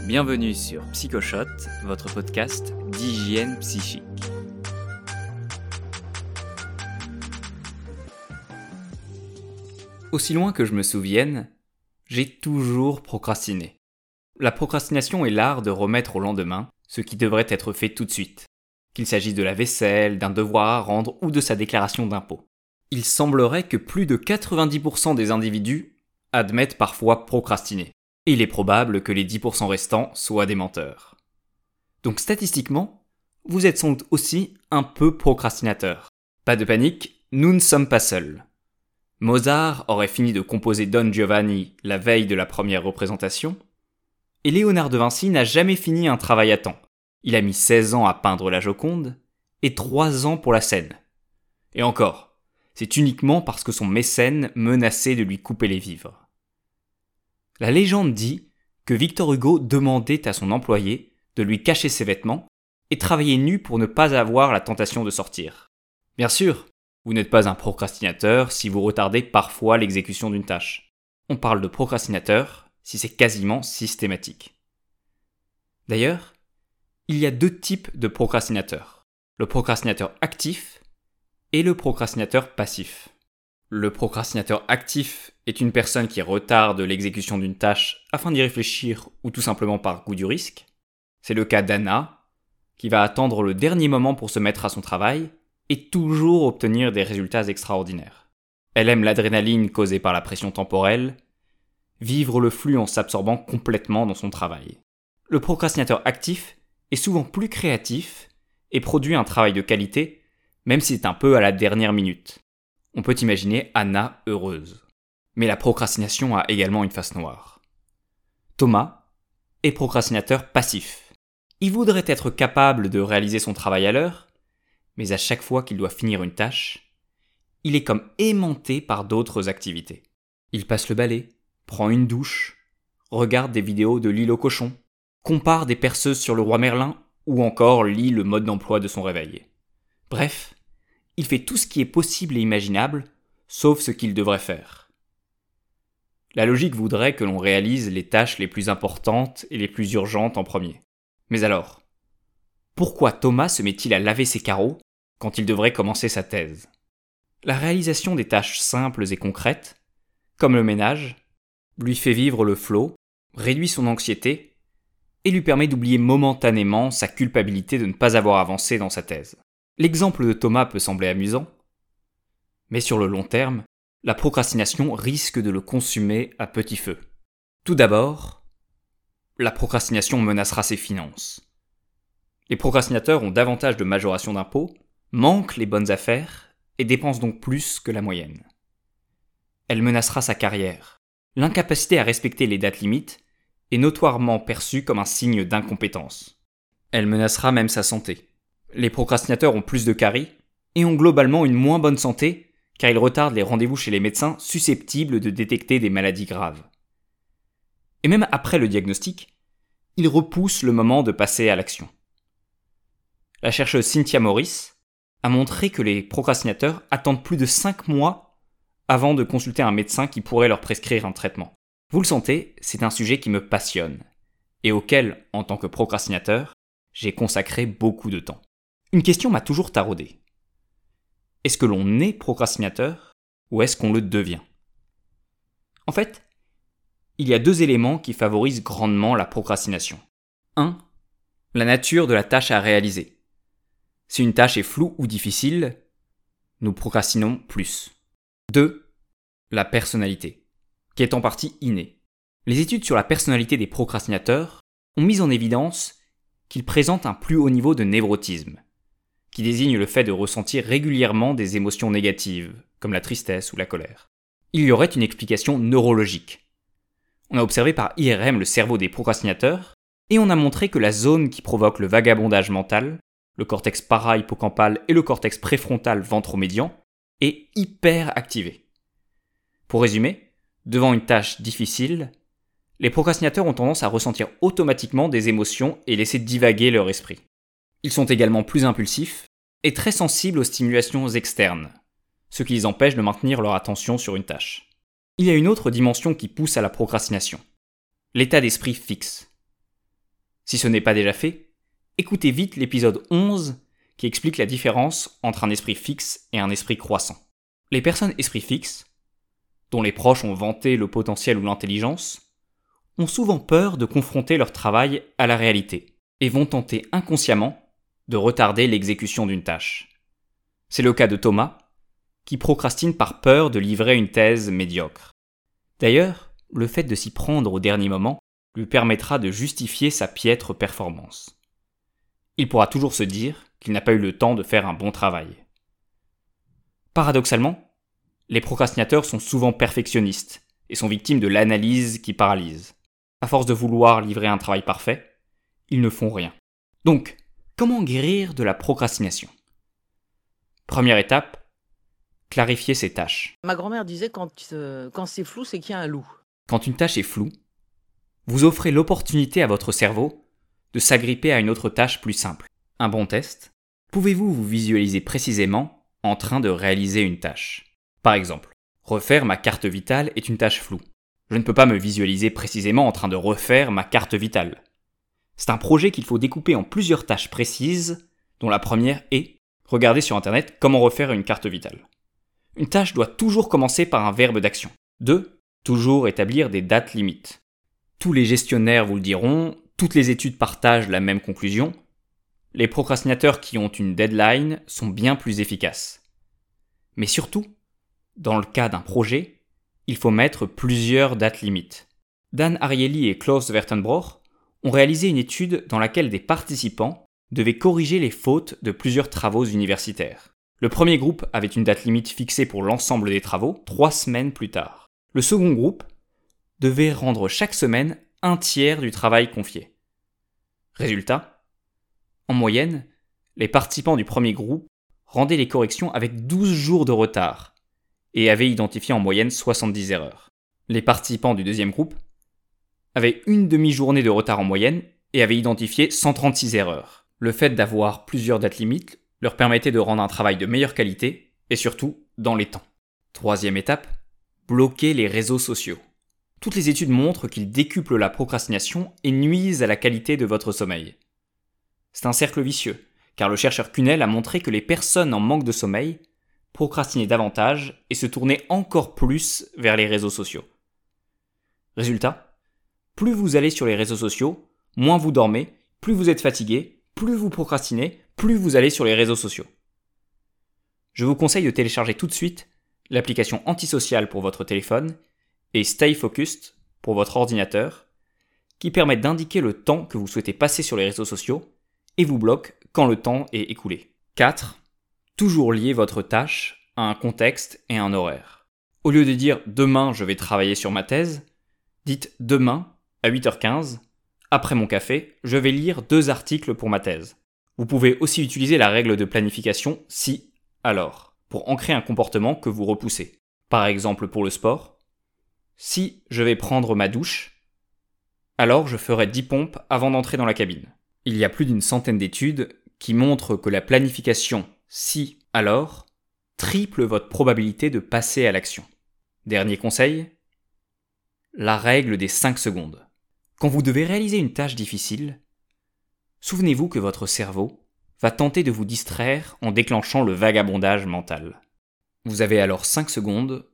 Bienvenue sur Psychoshot, votre podcast d'hygiène psychique. Aussi loin que je me souvienne, j'ai toujours procrastiné. La procrastination est l'art de remettre au lendemain ce qui devrait être fait tout de suite, qu'il s'agisse de la vaisselle, d'un devoir à rendre ou de sa déclaration d'impôt. Il semblerait que plus de 90% des individus admettent parfois procrastiner, il est probable que les 10% restants soient des menteurs. Donc statistiquement, vous êtes sans doute aussi un peu procrastinateur. Pas de panique, nous ne sommes pas seuls. Mozart aurait fini de composer Don Giovanni la veille de la première représentation, et Léonard de Vinci n'a jamais fini un travail à temps. Il a mis 16 ans à peindre la Joconde, et 3 ans pour la scène. Et encore, c'est uniquement parce que son mécène menaçait de lui couper les vivres. La légende dit que Victor Hugo demandait à son employé de lui cacher ses vêtements et travailler nu pour ne pas avoir la tentation de sortir. Bien sûr, vous n'êtes pas un procrastinateur si vous retardez parfois l'exécution d'une tâche. On parle de procrastinateur si c'est quasiment systématique. D'ailleurs, il y a deux types de procrastinateurs. Le procrastinateur actif et le procrastinateur passif. Le procrastinateur actif est une personne qui retarde l'exécution d'une tâche afin d'y réfléchir ou tout simplement par goût du risque. C'est le cas d'Anna, qui va attendre le dernier moment pour se mettre à son travail et toujours obtenir des résultats extraordinaires. Elle aime l'adrénaline causée par la pression temporelle, vivre le flux en s'absorbant complètement dans son travail. Le procrastinateur actif est souvent plus créatif et produit un travail de qualité, même si c'est un peu à la dernière minute. On peut imaginer Anna heureuse. Mais la procrastination a également une face noire. Thomas est procrastinateur passif. Il voudrait être capable de réaliser son travail à l'heure, mais à chaque fois qu'il doit finir une tâche, il est comme aimanté par d'autres activités. Il passe le balai, prend une douche, regarde des vidéos de l'île au cochon, compare des perceuses sur le roi Merlin ou encore lit le mode d'emploi de son réveil. Bref, il fait tout ce qui est possible et imaginable, sauf ce qu'il devrait faire. La logique voudrait que l'on réalise les tâches les plus importantes et les plus urgentes en premier. Mais alors, pourquoi Thomas se met-il à laver ses carreaux quand il devrait commencer sa thèse? La réalisation des tâches simples et concrètes, comme le ménage, lui fait vivre le flot, réduit son anxiété et lui permet d'oublier momentanément sa culpabilité de ne pas avoir avancé dans sa thèse. L'exemple de Thomas peut sembler amusant, mais sur le long terme, la procrastination risque de le consumer à petit feu. Tout d'abord, la procrastination menacera ses finances. Les procrastinateurs ont davantage de majoration d'impôts, manquent les bonnes affaires et dépensent donc plus que la moyenne. Elle menacera sa carrière. L'incapacité à respecter les dates limites est notoirement perçue comme un signe d'incompétence. Elle menacera même sa santé. Les procrastinateurs ont plus de caries et ont globalement une moins bonne santé car ils retardent les rendez-vous chez les médecins susceptibles de détecter des maladies graves. Et même après le diagnostic, ils repoussent le moment de passer à l'action la chercheuse Cynthia Morris a montré que les procrastinateurs attendent plus de 5 mois avant de consulter un médecin qui pourrait leur prescrire un traitement. Vous le sentez, c'est un sujet qui me passionne, et auquel, en tant que procrastinateur, j'ai consacré beaucoup de temps. Une question m'a toujours taraudé. Est-ce que l'on est procrastinateur ou est-ce qu'on le devient? En fait, il y a deux éléments qui favorisent grandement la procrastination. 1. La nature de la tâche à réaliser. Si une tâche est floue ou difficile, nous procrastinons plus. 2. La personnalité, qui est en partie innée. Les études sur la personnalité des procrastinateurs ont mis en évidence qu'ils présentent un plus haut niveau de névrotisme, qui désigne le fait de ressentir régulièrement des émotions négatives, comme la tristesse ou la colère. Il y aurait une explication neurologique. On a observé par IRM le cerveau des procrastinateurs, et on a montré que la zone qui provoque le vagabondage mental le cortex para-hippocampal et le cortex préfrontal ventromédian, est hyper activé. Pour résumer, devant une tâche difficile, les procrastinateurs ont tendance à ressentir automatiquement des émotions et laisser divaguer leur esprit. Ils sont également plus impulsifs et très sensibles aux stimulations externes, ce qui les empêche de maintenir leur attention sur une tâche. Il y a une autre dimension qui pousse à la procrastination. L'état d'esprit fixe. Si ce n'est pas déjà fait, écoutez vite l'épisode 11 qui explique la différence entre un esprit fixe et un esprit croissant. Les personnes esprit fixe, dont les proches ont vanté le potentiel ou l'intelligence, ont souvent peur de confronter leur travail à la réalité et vont tenter inconsciemment de retarder l'exécution d'une tâche. C'est le cas de Thomas, qui procrastine par peur de livrer une thèse médiocre. D'ailleurs, le fait de s'y prendre au dernier moment lui permettra de justifier sa piètre performance. Il pourra toujours se dire qu'il n'a pas eu le temps de faire un bon travail. Paradoxalement, les procrastinateurs sont souvent perfectionnistes et sont victimes de l'analyse qui paralyse. À force de vouloir livrer un travail parfait, ils ne font rien. Donc, comment guérir de la procrastination? Première étape, clarifier ses tâches. Ma grand-mère disait quand, euh, quand c'est flou, c'est qu'il y a un loup. Quand une tâche est floue, vous offrez l'opportunité à votre cerveau de s'agripper à une autre tâche plus simple. Un bon test? Pouvez-vous vous visualiser précisément en train de réaliser une tâche? Par exemple, refaire ma carte vitale est une tâche floue. Je ne peux pas me visualiser précisément en train de refaire ma carte vitale. C'est un projet qu'il faut découper en plusieurs tâches précises, dont la première est regarder sur Internet comment refaire une carte vitale. Une tâche doit toujours commencer par un verbe d'action. 2. Toujours établir des dates limites. Tous les gestionnaires vous le diront, toutes les études partagent la même conclusion. Les procrastinateurs qui ont une deadline sont bien plus efficaces. Mais surtout, dans le cas d'un projet, il faut mettre plusieurs dates limites. Dan Ariely et Klaus Wertenbroch ont réalisé une étude dans laquelle des participants devaient corriger les fautes de plusieurs travaux universitaires. Le premier groupe avait une date limite fixée pour l'ensemble des travaux, trois semaines plus tard. Le second groupe devait rendre chaque semaine un tiers du travail confié. Résultat En moyenne, les participants du premier groupe rendaient les corrections avec 12 jours de retard et avaient identifié en moyenne 70 erreurs. Les participants du deuxième groupe avaient une demi-journée de retard en moyenne et avaient identifié 136 erreurs. Le fait d'avoir plusieurs dates limites leur permettait de rendre un travail de meilleure qualité et surtout dans les temps. Troisième étape, bloquer les réseaux sociaux. Toutes les études montrent qu'ils décuplent la procrastination et nuisent à la qualité de votre sommeil. C'est un cercle vicieux, car le chercheur Cunel a montré que les personnes en manque de sommeil procrastinaient davantage et se tournaient encore plus vers les réseaux sociaux. Résultat, plus vous allez sur les réseaux sociaux, moins vous dormez, plus vous êtes fatigué, plus vous procrastinez, plus vous allez sur les réseaux sociaux. Je vous conseille de télécharger tout de suite l'application antisociale pour votre téléphone et Stay Focused pour votre ordinateur, qui permettent d'indiquer le temps que vous souhaitez passer sur les réseaux sociaux et vous bloquent quand le temps est écoulé. 4. Toujours lier votre tâche à un contexte et un horaire. Au lieu de dire demain je vais travailler sur ma thèse, dites demain à 8h15, après mon café, je vais lire deux articles pour ma thèse. Vous pouvez aussi utiliser la règle de planification si, alors, pour ancrer un comportement que vous repoussez. Par exemple pour le sport, si je vais prendre ma douche, alors je ferai 10 pompes avant d'entrer dans la cabine. Il y a plus d'une centaine d'études qui montrent que la planification si alors triple votre probabilité de passer à l'action. Dernier conseil, la règle des 5 secondes. Quand vous devez réaliser une tâche difficile, souvenez-vous que votre cerveau va tenter de vous distraire en déclenchant le vagabondage mental. Vous avez alors 5 secondes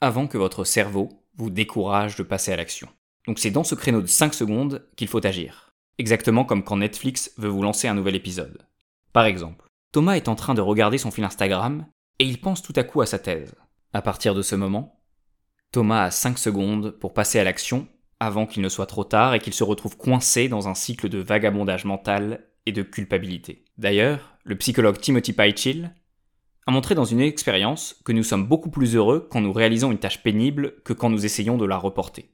avant que votre cerveau vous décourage de passer à l'action. Donc c'est dans ce créneau de 5 secondes qu'il faut agir. Exactement comme quand Netflix veut vous lancer un nouvel épisode. Par exemple, Thomas est en train de regarder son fil Instagram et il pense tout à coup à sa thèse. À partir de ce moment, Thomas a 5 secondes pour passer à l'action avant qu'il ne soit trop tard et qu'il se retrouve coincé dans un cycle de vagabondage mental et de culpabilité. D'ailleurs, le psychologue Timothy Pychill a montré dans une expérience que nous sommes beaucoup plus heureux quand nous réalisons une tâche pénible que quand nous essayons de la reporter.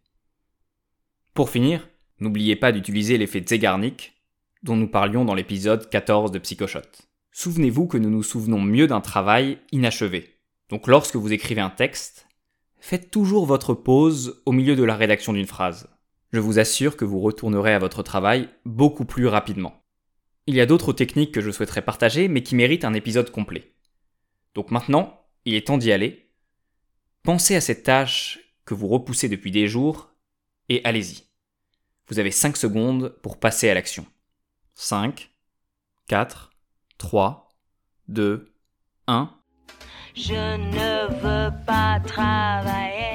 Pour finir, n'oubliez pas d'utiliser l'effet Zegarnik dont nous parlions dans l'épisode 14 de Psychoshot. Souvenez-vous que nous nous souvenons mieux d'un travail inachevé. Donc lorsque vous écrivez un texte, faites toujours votre pause au milieu de la rédaction d'une phrase. Je vous assure que vous retournerez à votre travail beaucoup plus rapidement. Il y a d'autres techniques que je souhaiterais partager mais qui méritent un épisode complet. Donc maintenant, il est temps d'y aller. Pensez à cette tâche que vous repoussez depuis des jours et allez-y. Vous avez 5 secondes pour passer à l'action. 5, 4, 3, 2, 1. Je ne veux pas travailler.